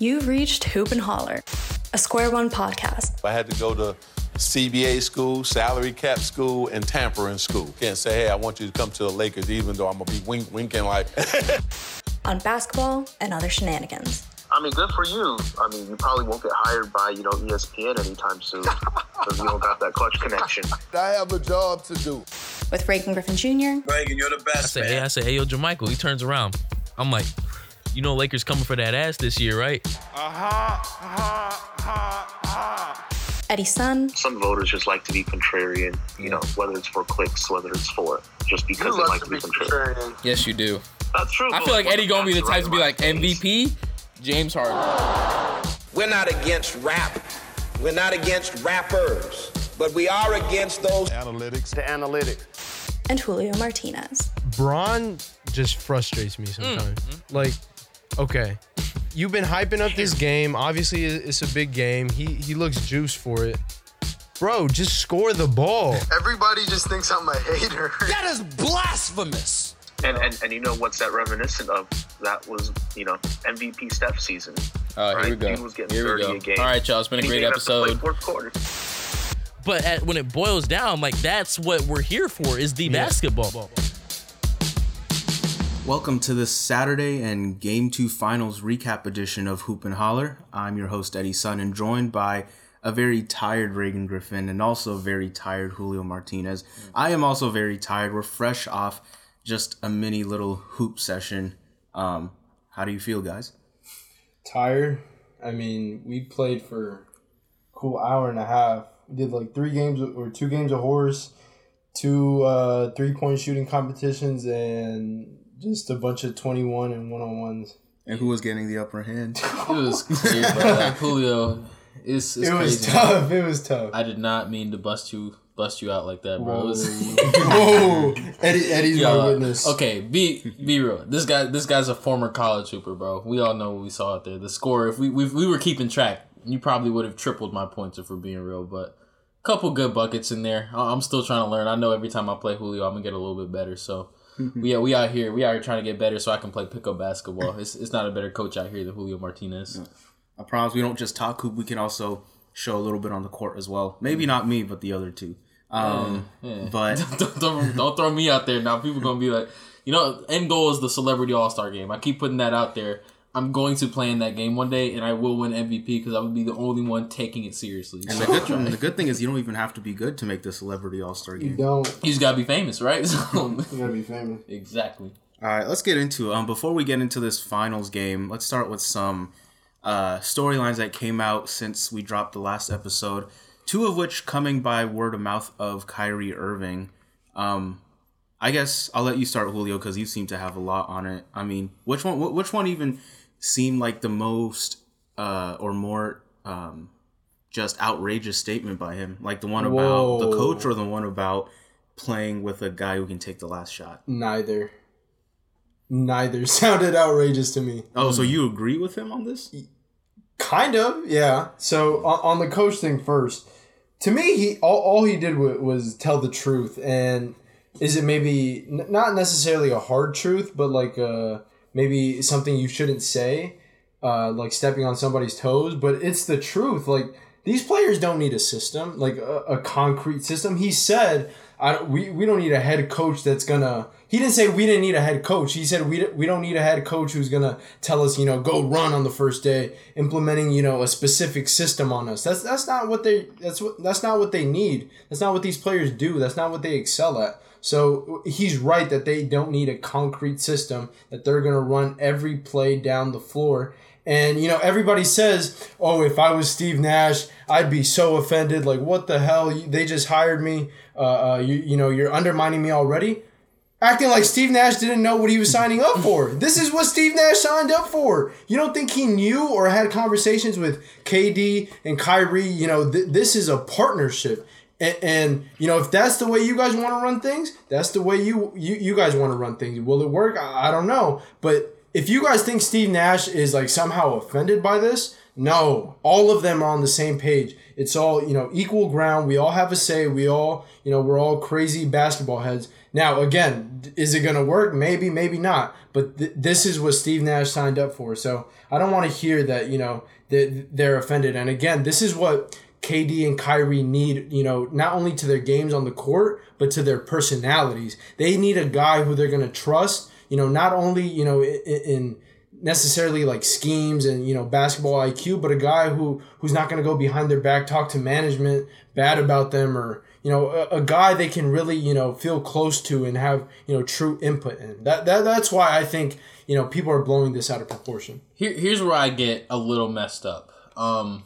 You've reached Hoop and Holler, a Square One podcast. I had to go to CBA school, salary cap school, and tampering school. Can't say, hey, I want you to come to the Lakers, even though I'm gonna be wink, winking like. on basketball and other shenanigans. I mean, good for you. I mean, you probably won't get hired by, you know, ESPN anytime soon because you don't got that clutch connection. I have a job to do. With Reagan Griffin Jr. Reagan, you're the best. I say, man. hey, I say, hey, yo, Jermichael. He turns around. I'm like, you know, Lakers coming for that ass this year, right? Uh-huh, uh-huh, uh-huh. Eddie Sun. Some voters just like to be contrarian, you know, whether it's for clicks, whether it's for just because You they like to to be be contrarian. contrarian. Yes, you do. That's true. I feel like Eddie gonna be the facts type to be like face- MVP. James Harden. We're not against rap. We're not against rappers. But we are against those. Analytics. The analytics. And Julio Martinez. Bron just frustrates me sometimes. Like, okay, you've been hyping up this game. Obviously, it's a big game. He he looks juiced for it. Bro, just score the ball. Everybody just thinks I'm a hater. That is blasphemous. And, and and you know what's that reminiscent of? That was you know MVP Steph season. Oh, here we go. he was getting Here we 30 go. a game. All right, y'all. It's been a He great didn't have to play episode. fourth quarter. But at, when it boils down, like that's what we're here for is the basketball. Welcome to this Saturday and Game 2 Finals recap edition of Hoop and Holler. I'm your host, Eddie Sun, and joined by a very tired Reagan Griffin and also very tired Julio Martinez. I am also very tired. We're fresh off just a mini little hoop session. Um, how do you feel, guys? tired. I mean, we played for a cool hour and a half. We did like three games or two games of horse, two uh, three point shooting competitions, and just a bunch of twenty one and one on ones. And who was getting the upper hand? It was crazy. Like Julio, it's, it's It was crazy. tough. It was tough. I did not mean to bust you bust you out like that, bro. It was, Whoa, Eddie, Eddie's Yeah, my witness. Okay, be be real. This guy this guy's a former college hooper, bro. We all know what we saw out there. The score, if we we, we were keeping track, you probably would have tripled my points if we're being real. But a couple good buckets in there. I'm still trying to learn. I know every time I play Julio, I'm gonna get a little bit better. So. We we out here we out here trying to get better so I can play pickup basketball. It's, it's not a better coach out here than Julio Martinez. I promise we don't just talk hoop, we can also show a little bit on the court as well. Maybe not me, but the other two. Um, But don't, don't, don't throw me out there now. People gonna be like, you know, end goal is the celebrity all star game. I keep putting that out there. I'm going to play in that game one day, and I will win MVP because I would be the only one taking it seriously. And So, the good, and the good thing is you don't even have to be good to make the celebrity all star game. You don't. you just gotta be famous, right? So, You gotta be famous. exactly. All right, let's get into it. Um, before we get into this finals game, let's start with some uh, storylines that came out since we dropped the last episode. Two of which coming by word of mouth of Kyrie Irving. Um, I guess I'll let you start, Julio, because you seem to have a lot on it. I mean, which one? Which one even seemed like the most uh, or more um, just outrageous statement by him? Like the one about the coach, or the one about playing with a guy who can take the last shot? Neither. Neither sounded outrageous to me. Oh, so you agree with him on this? Kind of, yeah. So on, the coach thing first, to me, he all, all he did was, was tell the truth, and is it maybe not necessarily a hard truth, but like uh maybe something you shouldn't say, uh, like stepping on somebody's toes, but it's the truth. Like these players don't need a system, like a, a concrete system. He said, "I we we don't need a head coach that's gonna." He didn't say we didn't need a head coach. He said we, we don't need a head coach who's gonna tell us, you know, go run on the first day, implementing, you know, a specific system on us. That's that's not what they that's what that's not what they need. That's not what these players do. That's not what they excel at. So he's right that they don't need a concrete system that they're gonna run every play down the floor. And you know, everybody says, "Oh, if I was Steve Nash, I'd be so offended. Like, what the hell? They just hired me. Uh, uh you you know, you're undermining me already." Acting like Steve Nash didn't know what he was signing up for. This is what Steve Nash signed up for. You don't think he knew or had conversations with KD and Kyrie? You know, th- this is a partnership. And, and you know, if that's the way you guys want to run things, that's the way you you, you guys want to run things. Will it work? I, I don't know. But if you guys think Steve Nash is like somehow offended by this, No, all of them are on the same page. It's all, you know, equal ground. We all have a say. We all, you know, we're all crazy basketball heads. Now, again, is it to work? Maybe, maybe not. But th- this is what Steve Nash signed up for. So I don't want to hear that, you know, that they're offended. And again, this is what KD and Kyrie need, you know, not only to their games on the court, but to their personalities. They need a guy who they're going to trust, you know, not only, you know, in, necessarily like schemes and you know basketball IQ, but a guy who who's not going to go behind their back, talk to management bad about them, or you know a, a guy they can really you know feel close to and have you know true input in. That, that that's why I think you know people are blowing this out of proportion. Here, here's where I get a little messed up. Um,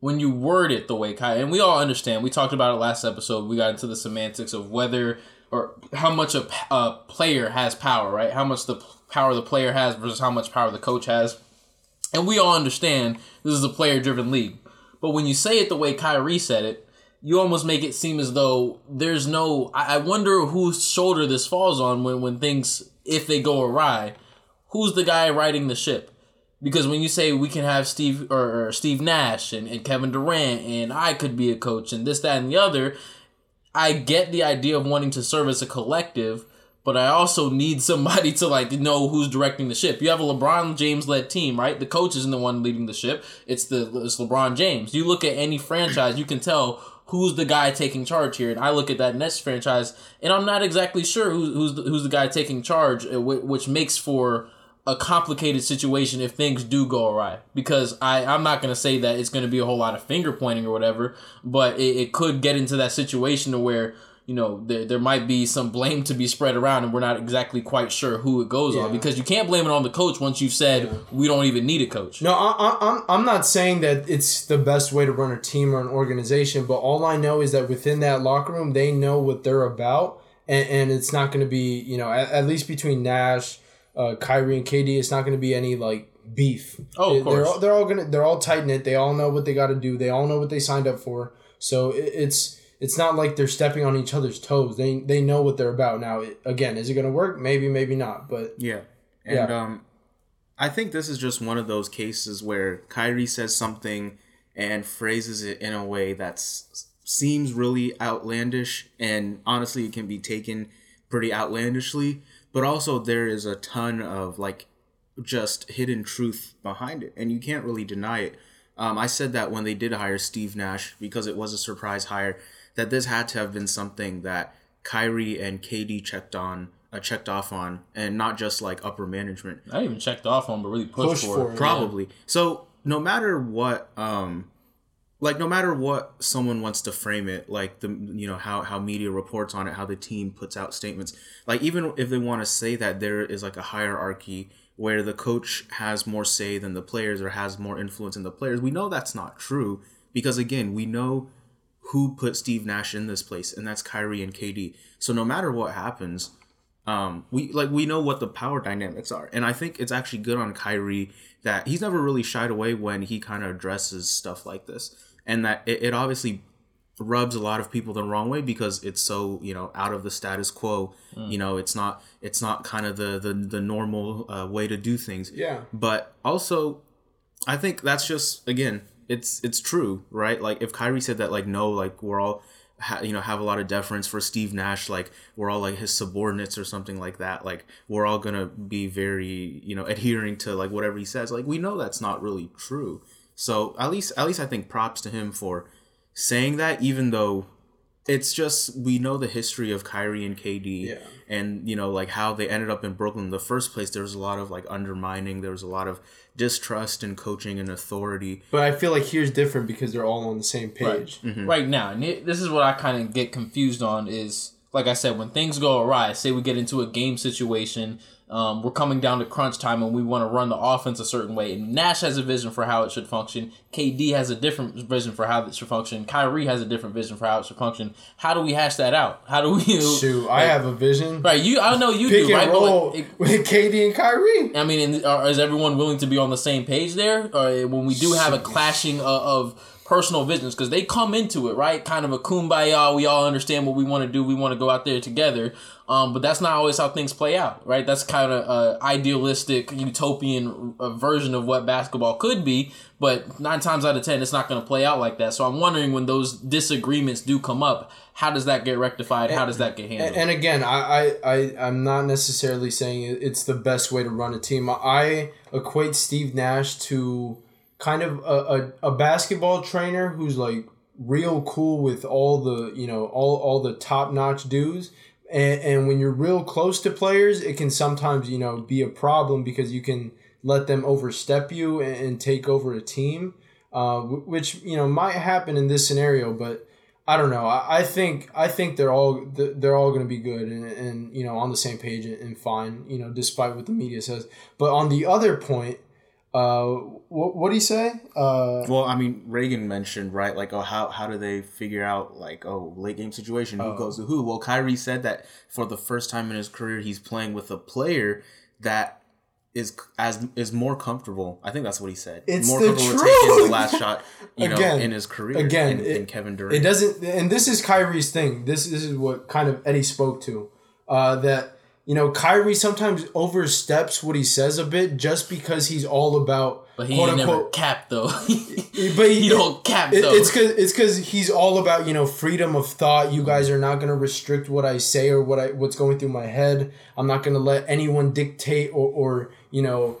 when you word it the way Kai, and we all understand, we talked about it last episode. We got into the semantics of whether or how much a, a player has power, right? How much the power the player has versus how much power the coach has. And we all understand this is a player driven league. But when you say it the way Kyrie said it, you almost make it seem as though there's no. I, I wonder whose shoulder this falls on when, when things, if they go awry. Who's the guy riding the ship? Because when you say we can have Steve or, or Steve Nash and, and Kevin Durant and I could be a coach and this, that, and the other, I get the idea of wanting to serve as a collective, but I also need somebody to like know who's directing the ship. You have a LeBron James led team, right? The coach isn't the one leading the ship. It's the it's LeBron James. You look at any franchise, you can tell who's the guy taking charge here. And I look at that Nets franchise, and I'm not exactly sure who's who's the, who's the guy taking charge, uh, which makes for a complicated situation if things do go awry. Because I, I'm not going to say that it's going to be a whole lot of finger pointing or whatever, but it, it could get into that situation to where, you know, there, there might be some blame to be spread around and we're not exactly quite sure who it goes on. Because you can't blame it on the coach once you've said we don't even need a coach. No, I, I, I'm I'm not saying that it's the best way to run a team or an organization, but all I know is that within that locker room, they know what they're about, and, and it's not going to be you know at, at least between Nash, uh, Kyrie, and KD, it's not going to be any like beef. Oh, of They- They're course. all, they're all gonna they're all tight knit. They all know what they got to do. They all know what they signed up for. So it, it's it's not like they're stepping on each other's toes. They they know what they're about. Now, it, again, is it going to work? Maybe, maybe not. But Yeah. And Yeah. um I think this is just one of those cases where Kyrie says something and phrases it in a way that's seems really outlandish and honestly it can be taken pretty outlandishly, but also there is a ton of like just hidden truth behind it and you can't really deny it. Um, I said that when they did hire Steve Nash because it was a surprise hire that this had to have been something that Kyrie and KD checked on uh, checked off on and not just like upper management I even checked off on, but really pushed, Pushed for, for it. it. probably so no matter what um like no matter what someone wants to frame it like the you know how how media reports on it how the team puts out statements like even if they want to say that there is like a hierarchy where the coach has more say than the players or has more influence in the players we know that's not true because again we know who put Steve Nash in this place and that's Kyrie and KD so no matter what happens um, we like we know what the power dynamics are, and I think it's actually good on Kyrie that he's never really shied away when he kind of addresses stuff like this, and that it, it obviously rubs a lot of people the wrong way because it's so you know out of the status quo. You know, it's not it's not kind of the the the normal uh, way to do things. Yeah. but also I think that's just again, it's it's true, right? Like if Kyrie said that, like no, like we're all, ha- you know, have a lot of deference for Steve Nash, like we're all like his subordinates or something like that. Like we're all gonna be very, you know, adhering to like whatever he says. Like we know that's not really true. So at least at least I think props to him for saying that, even though it's just we know the history of Kyrie and KD Yeah. and you know like how they ended up in Brooklyn in the first place there was a lot of like undermining there was a lot of distrust in coaching and authority but I feel like here's different because they're all on the same page. Mm-hmm. right now. And it- this is what I kind of get confused on is like I said, when things go awry, say we get into a game situation, um, we're coming down to crunch time and we want to run the offense a certain way. And Nash has a vision for how it should function. KD has a different vision for how it should function. Kyrie has a different vision for how it should function. How do we hash that out? How do we? Shoot, I have a vision. Right, you. I know you Pick do. and Right, but like, roll it- with KD and Kyrie. I mean, are, uh, is everyone willing to be on the same page there? Or when we do have a clashing uh, of, of personal visions, because they come into it, right? Kind of a kumbaya, we all understand what we want to do, we want to go out there together. Um, but that's not always how things play out, right? That's kind of a idealistic, utopian uh, version of what basketball could be. But nine times out of ten, it's not going to play out like that. So I'm wondering when those disagreements do come up, how does that get rectified? How does that get handled? And, and again, I, I, I, I'm not necessarily saying it's the best way to run a team. I equate Steve Nash to kind of a, a, a basketball trainer who's like real cool with all the, you know, all, all the top notch dudes. And, and when you're real close to players, it can sometimes, you know, be a problem because you can let them overstep you and, and take over a team, uh, which, you know, might happen in this scenario, but I don't know. I, I think I think they're all they're all to be good and, and you know on the same page and, and fine. You know, despite what the media says. But on the other point, uh, what what do you say? Uh, Well, I mean, Reagan mentioned right, like, oh, how how do they figure out like, oh, late game situation, who Oh. goes to who? Well, Kyrie said that for the first time in his career, he's playing with a player that is as is more comfortable. I think that's what he said. It's more the comfortable taking truth. the last shot, you know, Again, in his career. again, in Kevin Durant. It doesn't, and this is Kyrie's thing. This, this is what kind of Eddie spoke to. Uh, that you know, Kyrie sometimes oversteps what he says a bit just because he's all about but he quote never unquote capped though. but he don't cap It- though. it's because it's because he's all about you know freedom of thought. You guys are not gonna restrict what I say or what I what's going through my head. I'm not gonna let anyone dictate or or you know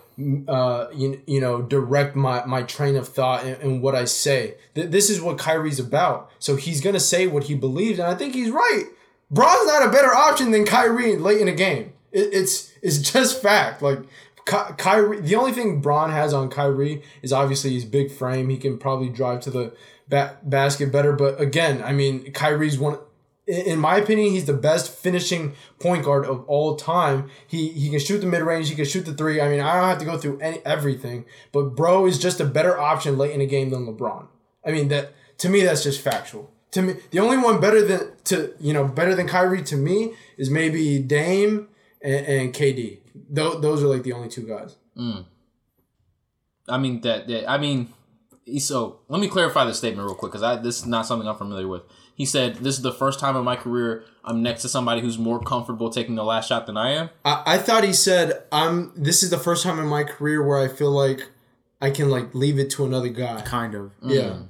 uh you, you know direct my my train of thought and, and what I say. Th- this is what Kyrie's about. So he's gonna say what he believes, and I think he's right. Bron's not a better option than Kyrie late in the game. It, it's it's just fact. Like Ky- Kyrie, the only thing Braun has on Kyrie is obviously his big frame. He can probably drive to the ba- basket better. But again, I mean, Kyrie's one. in- my opinion, he's the best finishing point guard of all time. He he can shoot the mid range. He can shoot the three. I mean, I don't have to go through any everything. But bro is just a better option late in the game than LeBron. I mean that to me that's just factual. To me, the only one better than to you know better than Kyrie to me is maybe Dame and, and KD. Those those are like the only two guys. Mm. I mean that, that. I mean, so let me clarify this statement real quick because I this is not something I'm familiar with. He said, "This is the first time in my career I'm next to somebody who's more comfortable taking the last shot than I am." I, I thought he said, "I'm. This is the first time in my career where I feel like I can like leave it to another guy." Kind of. Yeah.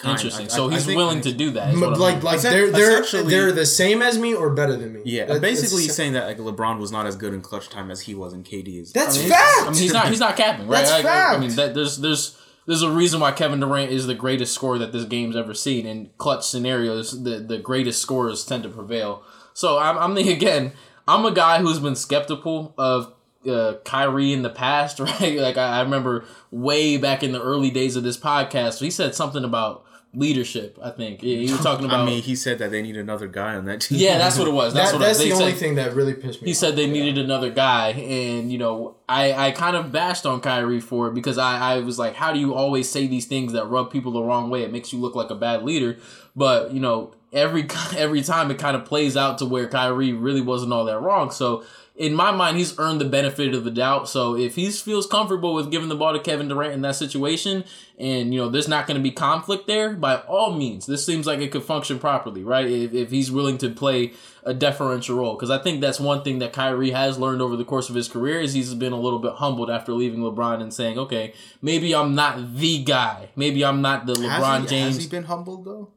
Kind. Interesting. I- so I- I he's think- willing to do that. But like like they're they're they're the same as me or better than me. Yeah, That- basically he's saying that like LeBron was not as good in clutch time as he was in KD is. That's I mean, fact. I mean, he's not. He's not capping, right? That's I, I- I mean, that, there's there's there's a reason why Kevin Durant is the greatest scorer that this game's ever seen. In clutch scenarios, the the greatest scorers tend to prevail. So I'm I'm the again. I'm a guy who's been skeptical of uh, Kyrie in the past, right? Like I, I remember way back in the early days of this podcast, he said something about leadership. I think he he was talking about. I mean, he said that they need another guy on that team. yeah, that's what it was. That's That, what that's they the only said. thing that really pissed me. He off. said they needed another guy, and you know, I I kind of bashed on Kyrie for it because I I was like, how do you always say these things that rub people the wrong way? It makes you look like a bad leader, but you know, every every time it kind of plays out to where Kyrie really wasn't all that wrong. So in my mind, he's earned the benefit of the doubt. So if he feels comfortable with giving the ball to Kevin Durant in that situation, and you know, there's not going to be conflict there, by all means, this seems like it could function properly, right? If, if he's willing to play a deferential role, because I think that's one thing that Kyrie has learned over the course of his career is he's been a little bit humbled after leaving LeBron and saying, okay, maybe I'm not the guy, maybe I'm not the LeBron has he, James. Has he been humbled though?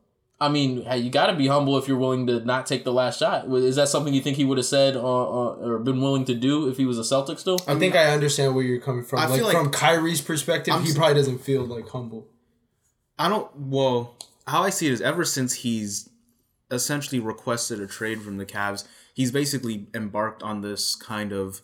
I mean, hey, you got to be humble if you're willing to not take the last shot. Is that something you think he would have said or, or, or been willing to do if he was a Celtic still? I think I understand where you're coming from. I like, feel like- from Kyrie's perspective, I'm he probably doesn't feel like humble. I don't. Well, how I see it is, ever since he's essentially requested a trade from the Cavs, he's basically embarked on this kind of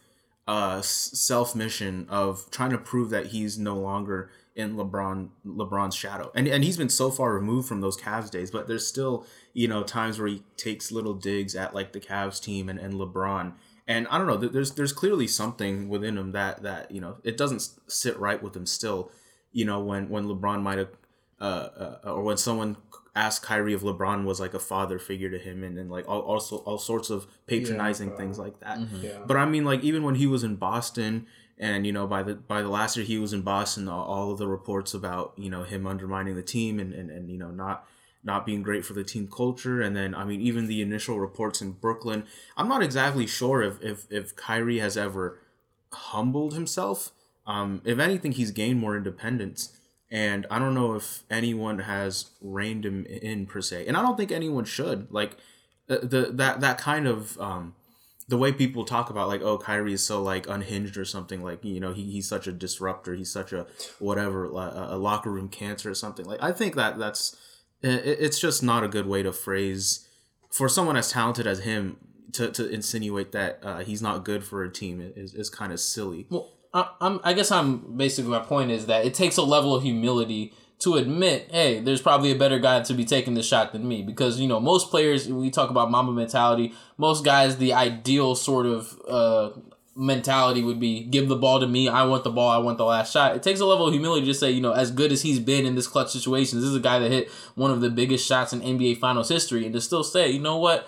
uh, self mission of trying to prove that he's no longer in LeBron LeBron's shadow, and and he's been so far removed from those Cavs days, but there's still you know times where he takes little digs at like the Cavs team and, and LeBron. And I don't know. There's there's clearly something within him that that you know it doesn't sit right with him still. You know when when LeBron might have uh, uh, or when someone asked Kyrie if LeBron was like a father figure to him, and, and like all also all sorts of patronizing things like that. Yeah. But I mean, like even when he was in Boston, and you know by the by the last year he was in Boston, all, of the reports about you know him undermining the team and and, and you know not not being great for the team culture. And then, I mean, even the initial reports in Brooklyn, I'm not exactly sure if if, if Kyrie has ever humbled himself. Um, if anything, he's gained more independence. And I don't know if anyone has reined him in per se. And I don't think anyone should. Like the, the that that kind of um, the way people talk about like oh Kyrie is so like unhinged or something like you know he, he's such a disruptor he's such a whatever a, a locker room cancer or something like I think that that's it, it's just not a good way to phrase for someone as talented as him to, to insinuate that uh, he's not good for a team is, is kind of silly. Well, I, I'm I guess I'm basically my point is that it takes a level of humility to admit, hey, there's probably a better guy to be taking the shot than me. Because, you know, most players, we talk about Mamba mentality, most guys, the ideal sort of uh, mentality would be give the ball to me. I want the ball. I want the last shot. It takes a level of humility to say, you know, as good as he's been in this clutch situation, this is a guy that hit one of the biggest shots in NBA Finals history, and to still say, you know what,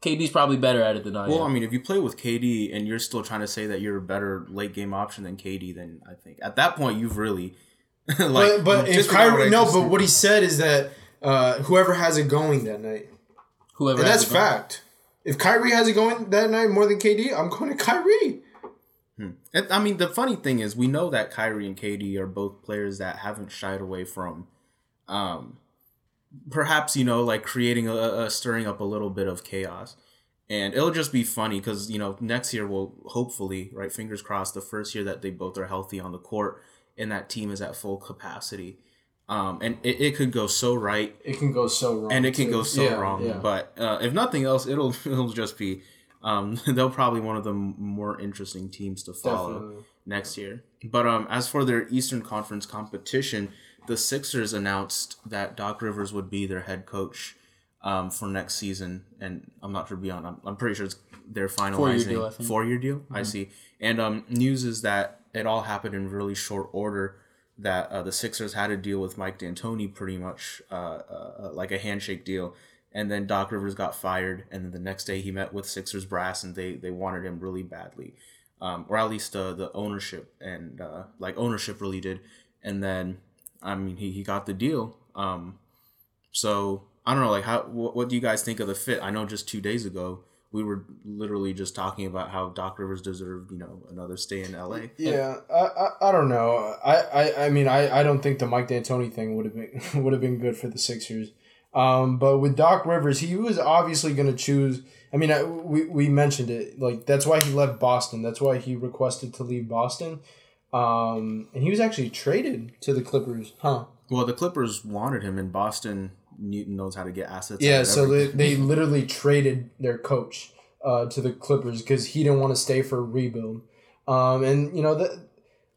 KD's probably better at it than I well, am. I mean, if you play with KD and you're still trying to say that you're a better late game option than KD, then I think at that point you've really like, but but if Kyrie, no, but what he said is that uh, whoever has it going that night, Whoever and has that's it going. fact. If Kyrie has it going that night more than KD, I'm going to Kyrie. And, I mean, the funny thing is, we know that Kyrie and KD are both players that haven't shied away from, um, perhaps you know, like creating a, a stirring up a little bit of chaos, and it'll just be funny because you know next year will hopefully, right, fingers crossed, the first year that they both are healthy on the court and that team is at full capacity, um, and it, it could go so right It can go so wrong, and it can too. go so Yeah, wrong. yeah. But uh, if nothing else, it'll it'll just be um, they'll probably one of the more interesting teams to follow Definitely. next year. But um, as for their Eastern Conference competition, the Sixers announced that Doc Rivers would be their head coach um, for next season, and I'm not sure beyond. I'm, I'm pretty sure it's they're finalizing Four-year deal, I four year deal. I Mhm. see. And um, news is that it all happened in really short order. That uh, the Sixers had to deal with Mike D'Antoni pretty much uh, uh, uh, like a handshake deal, and then Doc Rivers got fired, and then the next day he met with Sixers brass, and they they wanted him really badly, um, or at least uh, the ownership and uh, like ownership really did, and then I mean he, he got the deal. Um, so I don't know, like how what, what do you guys think of the fit? I know just two days ago we were literally just talking about how Doc Rivers deserved you know another stay in L.A. Yeah, I, I, I don't know. I, I, I mean, I, I don't think the Mike D'Antoni thing would have been would have been good for the Sixers. Um, but with Doc Rivers, he was obviously going to choose. I mean, I, we, we mentioned it. Like that's why he left Boston. That's why he requested to leave Boston. Um, and he was actually traded to the Clippers, huh? Well, the Clippers wanted him, and Boston Newton knows how to get assets. Yeah, so they, they literally traded their coach uh, to the Clippers because he didn't want to stay for a rebuild. Um, and you know that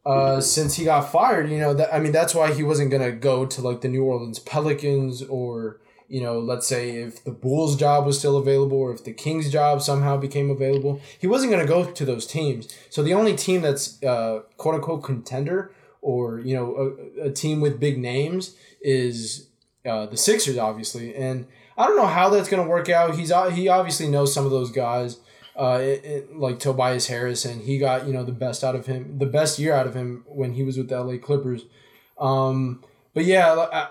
uh, since he got fired, you know that I mean that's why he wasn't gonna go to like the New Orleans Pelicans or you know let's say if the Bulls job was still available or if the Kings job somehow became available, he wasn't gonna go to those teams. So the only team that's uh, quote unquote contender or you know a, a team with big names is uh, the Sixers, obviously, and I don't know how that's gonna work out. He's o- he obviously knows some of those guys, uh, it, it- like Tobias Harris, and he got you know the best out of him, the best year out of him when he was with the LA Clippers. Um, but yeah,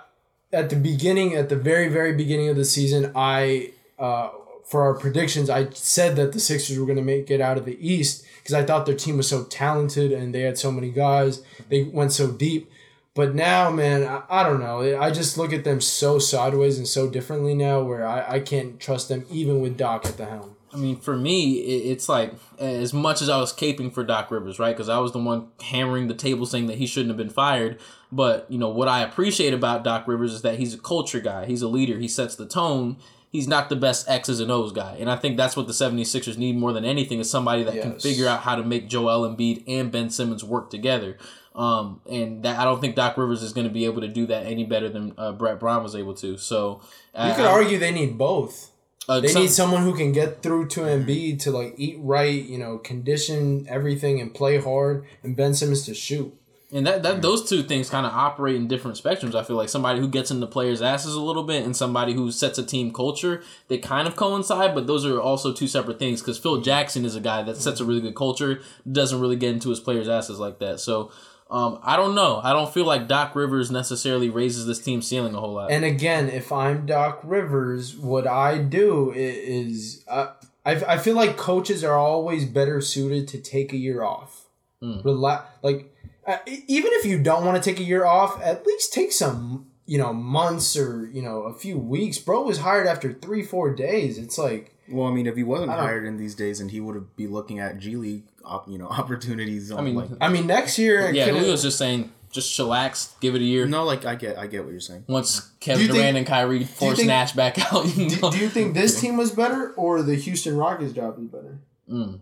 at the beginning, at the very very beginning of the season, I uh, for our predictions, I said that the Sixers were gonna make it out of the East because I thought their team was so talented and they had so many guys, they went so deep. But now, man, I, I don't know. I just look at them so sideways and so differently now where I, I can't trust them even with Doc at the helm. I mean, for me, it, it's like as much as I was caping for Doc Rivers, right? Because I was the one hammering the table saying that he shouldn't have been fired. But, you know, what I appreciate about Doc Rivers is that he's a culture guy, he's a leader, he sets the tone. He's not the best X's and O's guy. And I think that's what the 76ers need more than anything is somebody that can figure out how to make Joel Embiid and Ben Simmons work together. Um, and that I don't think Doc Rivers is going to be able to do that any better than uh, Brett Brown was able to. So You could argue they need both. Uh, they some- need someone who can get through to Embiid to like eat right, you know, condition everything and play hard, and Ben Simmons to shoot. And that, that those two things kind of operate in different spectrums. I feel like somebody who gets in the players' asses a little bit and somebody who sets a team culture, they kind of coincide, but those are also two separate things. Because Phil Jackson is a guy that sets a really good culture, doesn't really get into his players' asses like that. So Um, I don't know. I don't feel like Doc Rivers necessarily raises this team ceiling a whole lot. And again, if I'm Doc Rivers, what I do is uh, I I feel like coaches are always better suited to take a year off. Mm. Relax, like uh, even if you don't want to take a year off, at least take some you know months or you know a few weeks. Bro was hired after three four days. It's like Well, I mean, if he wasn't hired in these days, and he would have be looking at G League, op, you know, opportunities. On, I mean, like, I mean, next year, yeah, could- Julio's just saying, just chillax, give it a year. no, like I get, I get what you're saying. Once Kevin Do you think- Durant and Kyrie force think- Nash back out, you can do, do you think this team was better or the Houston Rockets job was better? Mm.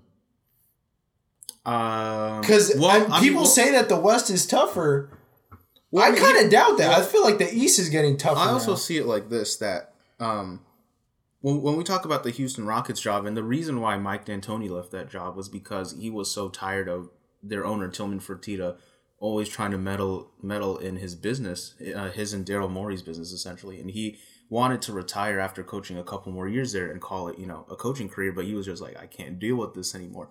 Um, Because well, I mean, people well- say that the West is tougher. Well, I mean, kind of doubt that. I feel like the East is getting tougher. I also now. see it like this: that um, when when we talk about the Houston Rockets job, and the reason why Mike D'Antoni left that job was because he was so tired of their owner Tillman Fertitta always trying to meddle meddle in his business, uh, his and Daryl Morey's business essentially, and he wanted to retire after coaching a couple more years there and call it you know a coaching career, but he was just like I can't deal with this anymore.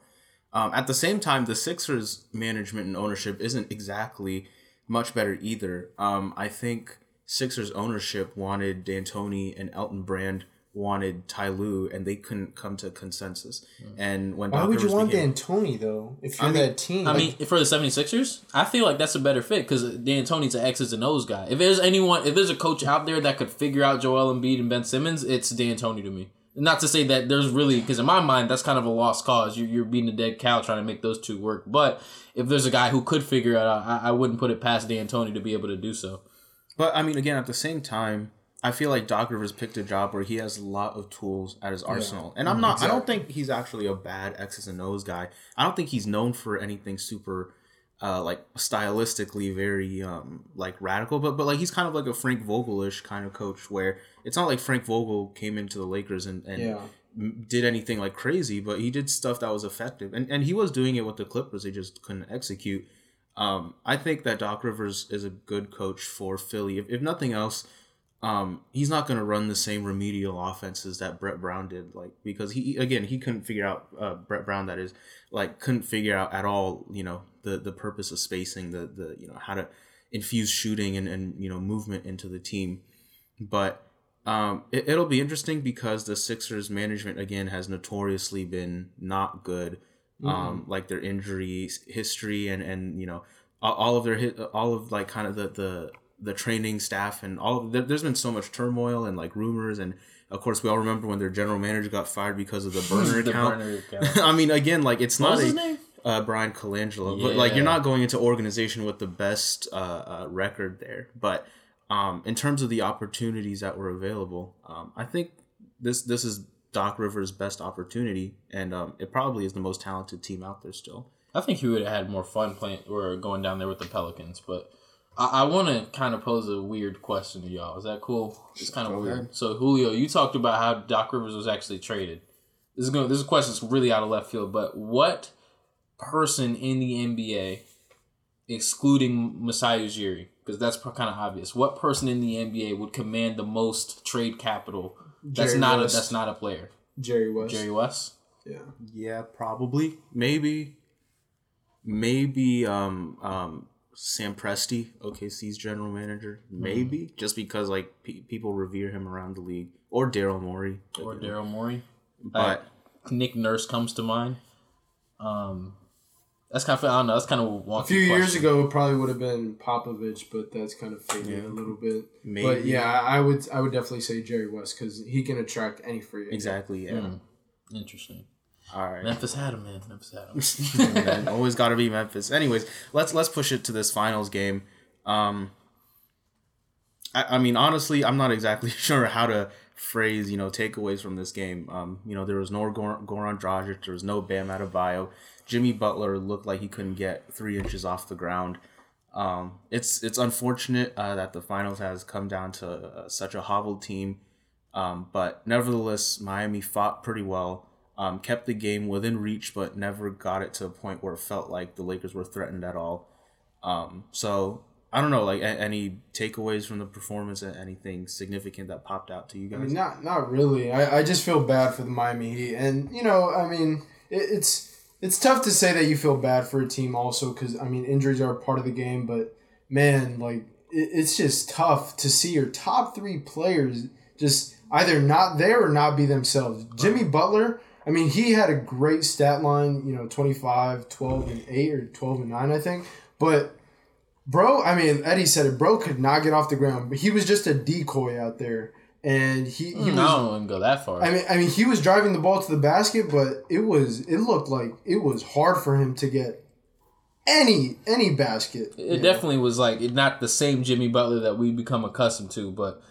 Um, at the same time, the Sixers management and ownership isn't exactly much better either. Um, I think Sixers ownership wanted D'Antoni and Elton Brand wanted Ty Lue, and they couldn't come to consensus. And when Why Doc would you Rivers want became- D'Antoni though? If I you're mean- that team, I Like, mean, for the 76ers, I feel like that's a better fit because D'Antoni's an X's and O's guy. If there's anyone, if there's a coach out there that could figure out Joel Embiid and Ben Simmons, it's D'Antoni to me. Not to say that there's really, because in my mind, that's kind of a lost cause. You're, you're beating a dead cow trying to make those two work. But if there's a guy who could figure it out, I, I wouldn't put it past D'Antoni to be able to do so. But I mean, again, at the same time, I feel like Doc Rivers picked a job where he has a lot of tools at his arsenal, and I'm not. I don't think he's actually a bad X's and O's guy. I don't think he's known for anything super, uh, like stylistically very um like radical. But but like he's kind of like a Frank Vogelish kind of coach, where it's not like Frank Vogel came into the Lakers and and Yeah. m- did anything like crazy, but he did stuff that was effective, and and he was doing it with the Clippers. They just couldn't execute. Um, I think that Doc Rivers is a good coach for Philly. If, if nothing else, um, he's not going to run the same remedial offenses that Brett Brown did. Like because he again he couldn't figure out uh, Brett Brown that is like couldn't figure out at all. You know the the purpose of spacing, the the you know how to infuse shooting and and you know movement into the team. But um, it, it'll be interesting because the Sixers management again has notoriously been not good. Um, like their injury history and and you know all, of their hit all of like kind of the the the training staff and all there, there's been so much turmoil and like rumors and of course we all remember when their general manager got fired because of the burner The account. burner account. I mean, again, like it's What not a? Uh, Bryan Colangelo, but like you're not going into organization with the best uh, uh, record there. But um, in terms of the opportunities that were available, um, I think this this is Doc Rivers' best opportunity, and um, it probably is the most talented team out there still. I think he would have had more fun playing or going down there with the Pelicans, but I, I want to kind of pose a weird question to y'all. Is that cool? It's kind of Go weird. ahead. So Julio, you talked about how Doc Rivers was actually traded. This is going. This is a question that's really out of left field, but what person in the NBA, excluding Masai Ujiri, because that's kind of obvious, what person in the NBA would command the most trade capital? That's Jerry not a, that's not a player. Jerry West. Jerry West. Yeah. Yeah, probably, maybe, maybe um um Sam Presti, OKC's general manager, maybe just because like pe- people revere him around the league, or Daryl Morey, or Daryl Morey. but. Nick Nurse comes to mind. Um, that's kind of I don't know. That's kind of a, A wonky few years question. ago, it probably would have been Popovich, but that's kind of faded Yeah. a little bit. Maybe. But yeah, I would I would definitely say Jerry West because he can attract any free agent. Exactly. Yeah. Mm. Interesting. All right. Memphis had him, man. Memphis had him. Man, always got to be Memphis. Anyways, let's let's push it to this finals game. Um, I, I mean, honestly, I'm not exactly sure how to phrase you know takeaways from this game. Um, you know, there was no Gor- Goran Dragic, there was no Bam Adebayo. Jimmy Butler looked like he couldn't get three inches off the ground. Um, it's it's unfortunate uh, that the finals has come down to uh, such a hobbled team, um, but nevertheless, Miami fought pretty well. Um, kept the game within reach, but never got it to a point where it felt like the Lakers were threatened at all. Um, so I don't know, like a- any takeaways from the performance, anything significant that popped out to you I guys? mean, not not really. I, I just feel bad for the Miami Heat, and you know, I mean, it, it's it's tough to say that you feel bad for a team also because I mean injuries are a part of the game, but man, like it, it's just tough to see your top three players just either not there or not be themselves. Jimmy Butler, I mean, he had a great stat line, you know, 25, 12, and 8 or 12 and 9, I think. But, bro, I mean, Eddie said it, bro could not get off the ground, but he was just a decoy out there. And he, he Mm, was, I don't go that far. I mean, I mean, he was driving the ball to the basket, but it was it looked like it was hard for him to get any any basket. It definitely was like not the same Jimmy Butler that we become accustomed to, but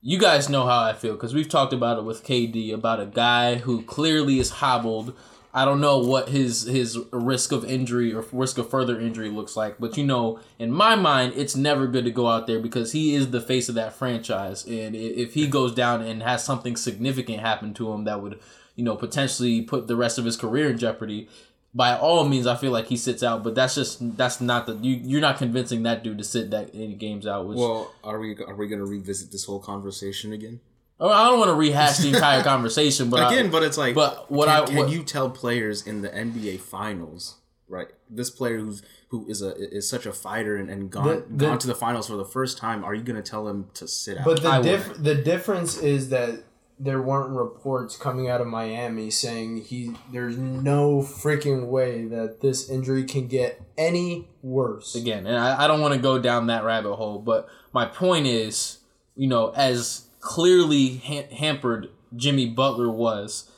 you guys know how I feel because we've talked about it with KD about a guy who clearly is hobbled. I don't know what his his risk of injury or risk of further injury looks like, but you know, in my mind, it's never good to go out there because he is the face of that franchise, and if he goes down and has something significant happen to him that would, you know, potentially put the rest of his career in jeopardy, by all means, I feel like he sits out. But that's just that's not the you. You're not convincing that dude to sit that any games out. Which Well, are we are we gonna revisit this whole conversation again? I don't want to rehash the entire conversation, but again, I, but it's like, but what can, I can what, you tell players in the NBA finals, right? This player who's who is a is such a fighter and, and gone The- the- gone to the finals for the first time. Are you gonna tell him to sit out? But the diff- the difference is that there weren't reports coming out of Miami saying he there's no freaking way that this injury can get any worse. again, and I, I don't want to go down that rabbit hole, but my point is, you know, as clearly ha- hampered Jimmy Butler was,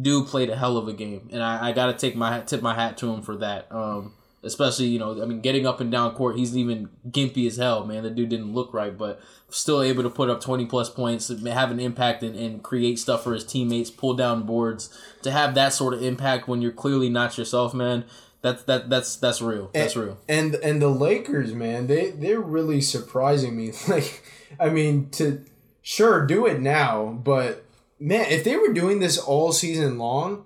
dude played a hell of a game, and I, I got to take my tip my hat to him for that. Um, especially you know, I mean, getting up and down court, he's even gimpy as hell, man. The dude didn't look right, but still able to put up twenty plus points, have an impact, and, and create stuff for his teammates, pull down boards. To have that sort of impact when you're clearly not yourself, man. That's that that's that's real. That's and, real. And and the Lakers, man, they they're really surprising me. Like, I mean, to sure do it now, but man, if they were doing this all season long,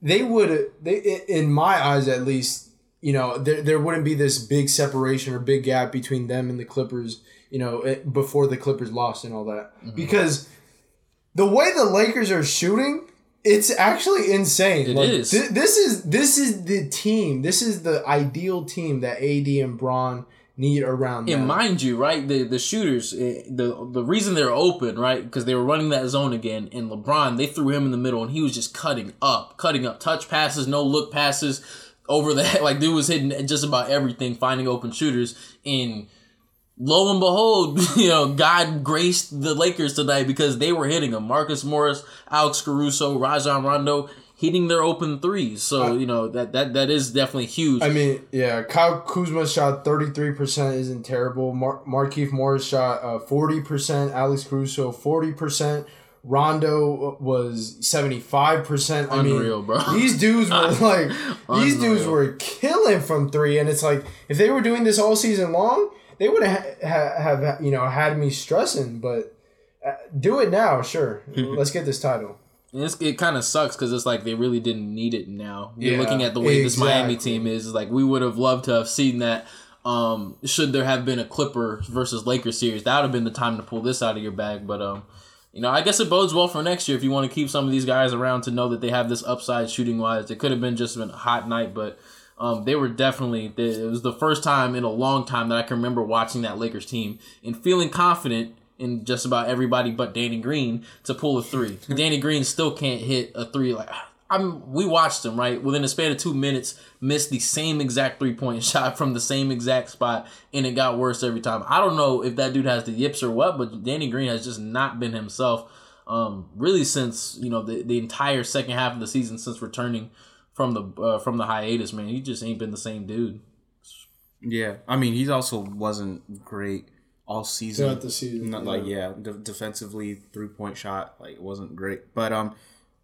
they would. They in my eyes, at least, you know, there there wouldn't be this big separation or big gap between them and the Clippers. You know, it- before the Clippers lost and all that, mm-hmm. because the way the Lakers are shooting. It's actually insane. It Like, is. thi- this is this is the team. This is the ideal team that AD and Bron need around them. And mind you, right, the the shooters, eh, the the reason they're open, right, because they were running that zone again, and LeBron, they threw him in the middle, and he was just cutting up, cutting up, touch passes, no look passes, over the head, like dude was hitting just about everything, finding open shooters, and lo and behold, you know, God graced the Lakers tonight because they were hitting them. Marcus Morris, Alex Caruso, Rajon Rondo hitting their open threes. So, you know, that that that is definitely huge. I mean, yeah, Kyle Kuzma shot 33% isn't terrible. Mar- Markieff Morris shot uh, 40%. Alex Caruso 40%. Rondo was 75%. I Unreal, mean, bro. These dudes were like, these dudes were killing from three. And it's like, if they were doing this all season long, they would have, ha- have, you know, had me stressing. But uh, do it now, sure. Let's get this title. And it's, it kind of sucks because it's like they really didn't need it now. You're Yeah, looking at the way this Miami team is. Like we would have loved to have seen that. Um, should there have been a Clipper versus Lakers series, that would have been the time to pull this out of your bag. But um, you know, I guess it bodes well for next year if you want to keep some of these guys around to know that they have this upside shooting wise. It could have been just been a hot night, but um, they were definitely. They, it was the first time in a long time that I can remember watching that Lakers team and feeling confident in just about everybody but Danny Green to pull a three. Danny Green still can't hit a three. Like I'm, we watched him right within a span of two minutes, missed the same exact three point shot from the same exact spot, and it got worse every time. I don't know if that dude has the yips or what, but Danny Green has just not been himself. Um, really since you know the, the entire second half of the season since returning from the uh, from the hiatus, man, he just ain't been the same dude. Yeah, I mean, he also wasn't great all season. Throughout the season, Not like yeah, de- defensively, three point shot like it wasn't great. But um,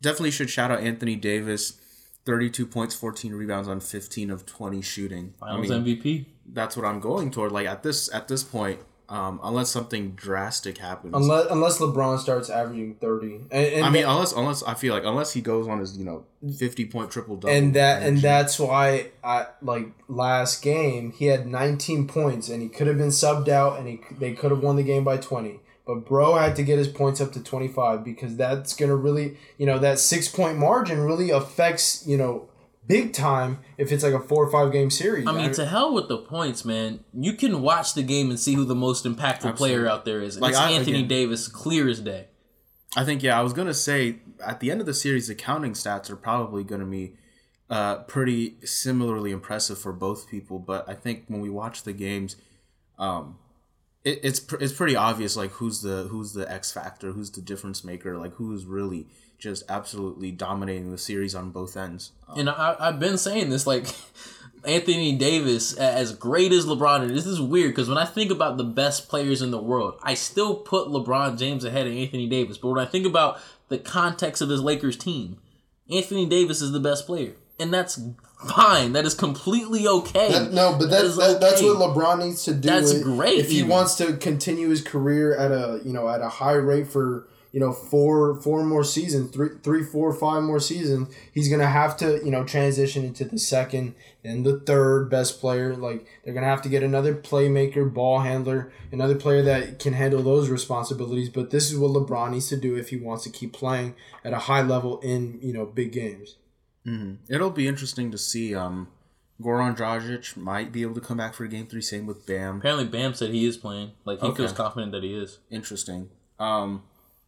definitely should shout out Anthony Davis, thirty two points, fourteen rebounds on fifteen of twenty shooting. Finals MVP. That's what I'm going toward. Like at this at this point, um, unless something drastic happens. Unless, unless LeBron starts averaging 30. And, and I mean, that- unless unless I feel like unless he goes on his you know fifty point triple double, and that and that's why I like last game he had 19 points and he could have been subbed out and he they could have won the game by 20 but bro had to get his points up to 25 because that's gonna really you know that six point margin really affects you know big time if it's like a four or five game series. I mean, to hell with the points, man. You can watch the game and see who the most impactful player out there is. Like, it's I- Anthony again- Davis, clear as day. I think yeah, I was gonna say at the end of the series, the counting stats are probably gonna be uh, pretty similarly impressive for both people. But I think when we watch the games, um, it, it's pr- it's pretty obvious like who's the who's the X factor, who's the difference maker, like who is really just absolutely dominating the series on both ends. Um, And I, I've been saying this, like Anthony Davis, as great as LeBron is, this is weird because when I think about the best players in the world, I still put LeBron James ahead of Anthony Davis. But when I think about the context of this Lakers team, Anthony Davis is the best player, and that's fine. That is completely okay. That, no, but that, is that that's okay. what LeBron needs to do. That's if- great, If he even. wants to continue his career at a you know at a high rate for you know four four more seasons, three three four five more seasons, he's gonna have to you know transition into the second and the third best player. Like they're gonna have to get another playmaker, ball handler, another player that can handle those responsibilities. But this is what LeBron needs to do if he wants to keep playing at a high level in you know big games. mhm. It'll be interesting to see. Um, Goran Dragic might be able to come back for game three. Same with Bam. Apparently, Bam said he is playing. Like he Okay. feels confident that he is. interesting. Um,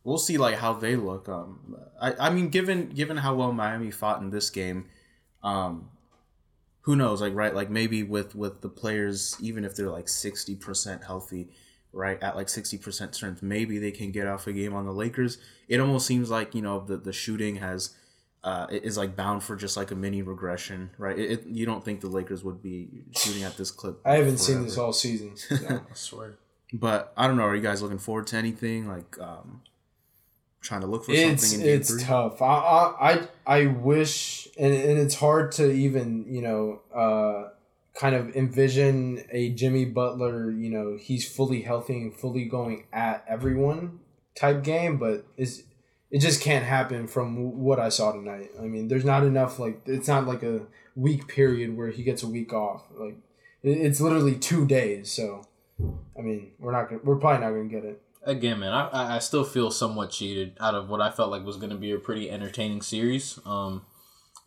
we'll see like how they look. Um, I, I mean, given given how well Miami fought in this game, um, who knows? Like right, like maybe with with the players, even if they're like sixty percent healthy, right at like sixty percent strength, maybe they can get off a game on the Lakers. It almost seems like you know the the shooting has. Uh, it is like bound for just like a mini regression, right? It, it, you don't think the Lakers would be shooting at this clip? I haven't seen this forever. all season. so. I swear. But I don't know. Are you guys looking forward to anything? Like um, trying to look for it's something in game it's three? tough. I, I I I wish, and, and it's hard to even you know uh, kind of envision a Jimmy Butler. You know, he's fully healthy and fully going at everyone type game, but it's it just can't happen from what I saw tonight. I mean, there's not enough. Like it's not like a week period where he gets a week off. Like it's literally two days. So. I mean, we're not gonna, we're probably not gonna get it. Again, man, I- I, still feel somewhat cheated out of what I felt like was going to be a pretty entertaining series. Um,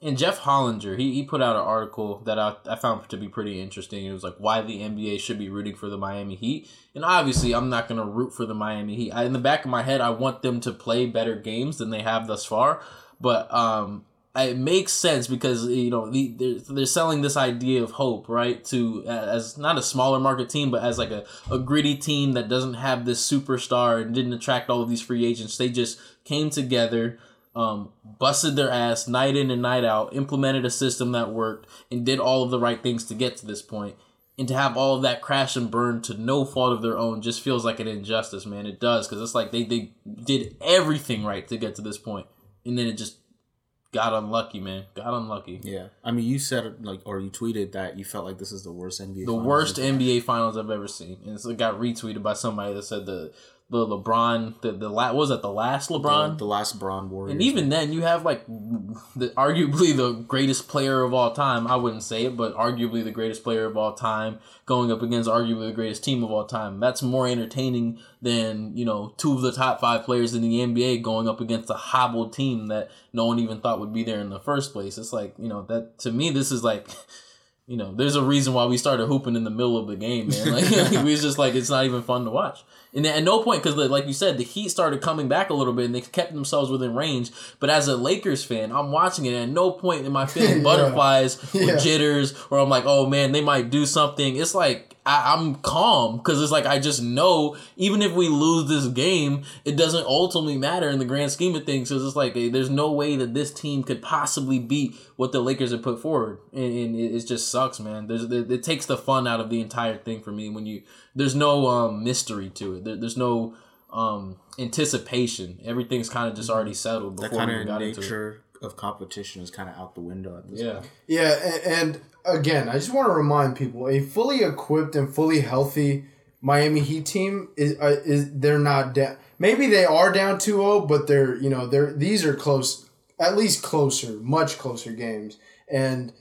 and Jeff Hollinger, he, he put out an article that I, I found to be pretty interesting. It was like why the NBA should be rooting for the Miami Heat. And obviously, I'm not going to root for the Miami Heat. I, in the back of my head, I want them to play better games than they have thus far. But um, it makes sense because you know the, they're, they're selling this idea of hope right to as not a smaller market team but as like a, a gritty team that doesn't have this superstar and didn't attract all of these free agents. They just came together um, busted their ass night in and night out implemented a system that worked and did all of the right things to get to this point. And to have all of that crash and burn to no fault of their own just feels like an injustice man. It does because it's like they, they did everything right to get to this point and then it just got unlucky, man. Got unlucky. Yeah, I mean, you said like, or you tweeted that you felt like this is the worst NBA. The worst. NBA finals I've ever seen, and so it got retweeted by somebody that said the the LeBron the the la- was that the last LeBron the, the last Bron Warriors. And even then, you have like the arguably the greatest player of all time. I wouldn't say it, but arguably the greatest player of all time going up against arguably the greatest team of all time. That's more entertaining than you know two of the top five players in the NBA going up against a hobbled team that no one even thought would be there in the first place. It's like you know that to me, this is like. You know, there's a reason why we started hooping in the middle of the game, man. Like, we was just like, it's not even fun to watch. And at no point, because like you said, the Heat started coming back a little bit and they kept themselves within range. But as a Lakers fan, I'm watching it. And at no point am I feeling Yeah. butterflies Yeah. or jitters, or I'm like, oh man, they might do something. It's like I, I'm calm because it's like I just know even if we lose this game, it doesn't ultimately matter in the grand scheme of things. Because it's like eh, there's no way that this team could possibly beat what the Lakers have put forward, and, and it, it just sucks, man. There's it, it takes the fun out of the entire thing for me when you there's no um, mystery to it. There, there's no um, anticipation. Everything's kind of just already settled that before kind we even of got into it. nature of competition is kind of out the window at this Yeah. point. Yeah, and, and again, I just want to remind people: a fully equipped and fully healthy Miami Heat team is uh, is they're not down. Maybe they are down 2-0, but they're you know they're these are close, at least closer, much closer games. And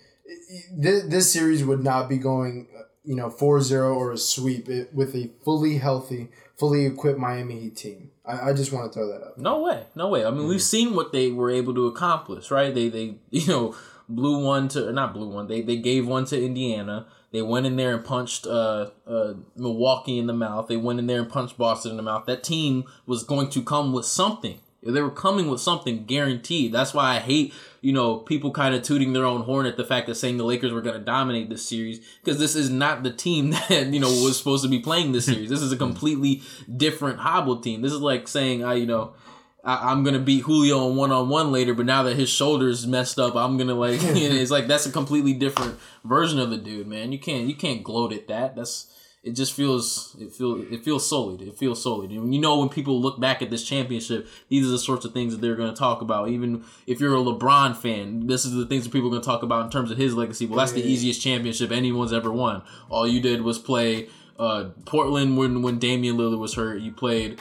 this, this series would not be going uh, you know 4-0 or a sweep with a fully healthy, fully equipped Miami Heat team. I, I just want to throw that up. No way, no way. I mean, we've seen what they were able to accomplish, right? They they you know blew one to, not blew one. They they gave one to Indiana. They went in there and punched uh, uh, Milwaukee in the mouth. They went in there and punched Boston in the mouth. That team was going to come with something. They were coming with something guaranteed. That's why I hate, you know, people kind of tooting their own horn at the fact that saying the Lakers were going to dominate this series because this is not the team that, you know, was supposed to be playing this series. This is a completely different hobble team. This is like saying, I, you know, I, am gonna beat Julio on one on one later, but now that his shoulders messed up, I'm gonna like. you know, it's like that's a completely different version of the dude, man. You can't you can't gloat at that. That's it. Just feels it feels it feels solid. It feels solid. And you know when people look back at this championship, these are the sorts of things that they're gonna talk about. Even if you're a LeBron fan, this is the things that people are gonna talk about in terms of his legacy. Well, that's the easiest championship anyone's ever won. All you did was play uh, Portland when when Damian Lillard was hurt. You played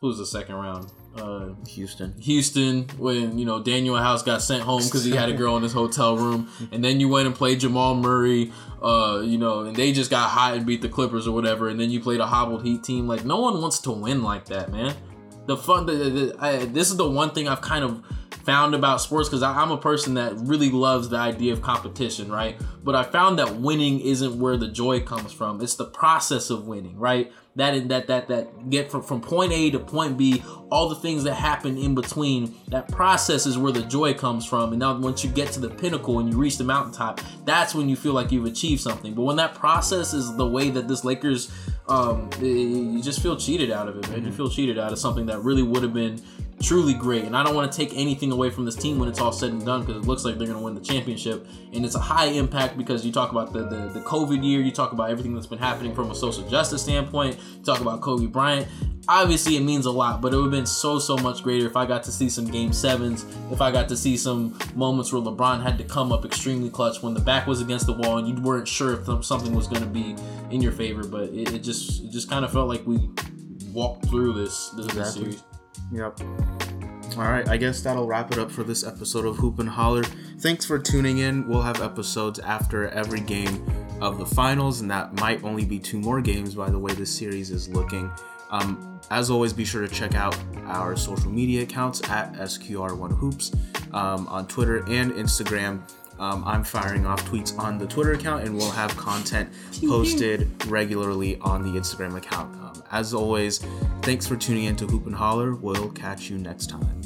who was the second round? Uh, Houston. Houston when you know Danuel House got sent home because he had a girl in his hotel room, and then you went and played Jamal Murray, uh, you know, and they just got hot and beat the Clippers or whatever, and then you played a hobbled Heat team. Like no one wants to win like that, man. The fun, the, the, I, this is the one thing I've kind of found about sports because I'm a person that really loves the idea of competition, right? But I found that winning isn't where the joy comes from. It's the process of winning, right? That that that that get from, from point A to point B, all the things that happen in between, that process is where the joy comes from. And now once you get to the pinnacle and you reach the mountaintop, that's when you feel like you've achieved something. But when that process is the way that this Lakers um, you just feel cheated out of it, man. You feel cheated out of something that really would have been truly great. And I don't want to take anything away from this team when it's all said and done because it looks like they're going to win the championship. And it's a high impact because you talk about the, the, the COVID year, you talk about everything that's been happening from a social justice standpoint, you talk about Kobe Bryant. Obviously, it means a lot, but it would have been so, so much greater if I got to see some game sevens, if I got to see some moments where LeBron had to come up extremely clutch when the back was against the wall and you weren't sure if something was going to be in your favor. But it, it just it just kind of felt like we walked through this, this, exactly. this series. Yep. All right, I guess that'll wrap it up for this episode of Hoop and Holler. Thanks for tuning in. We'll have episodes after every game of the finals, and that might only be two more games by the way this series is looking. Um, as always, be sure to check out our social media accounts at SQR1Hoops um, on Twitter and Instagram. Um, I'm firing off tweets on the Twitter account, and we'll have content posted regularly on the Instagram account. As always, thanks for tuning in to Hoop and Holler. We'll catch you next time.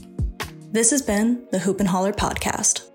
This has been the Hoop and Holler podcast.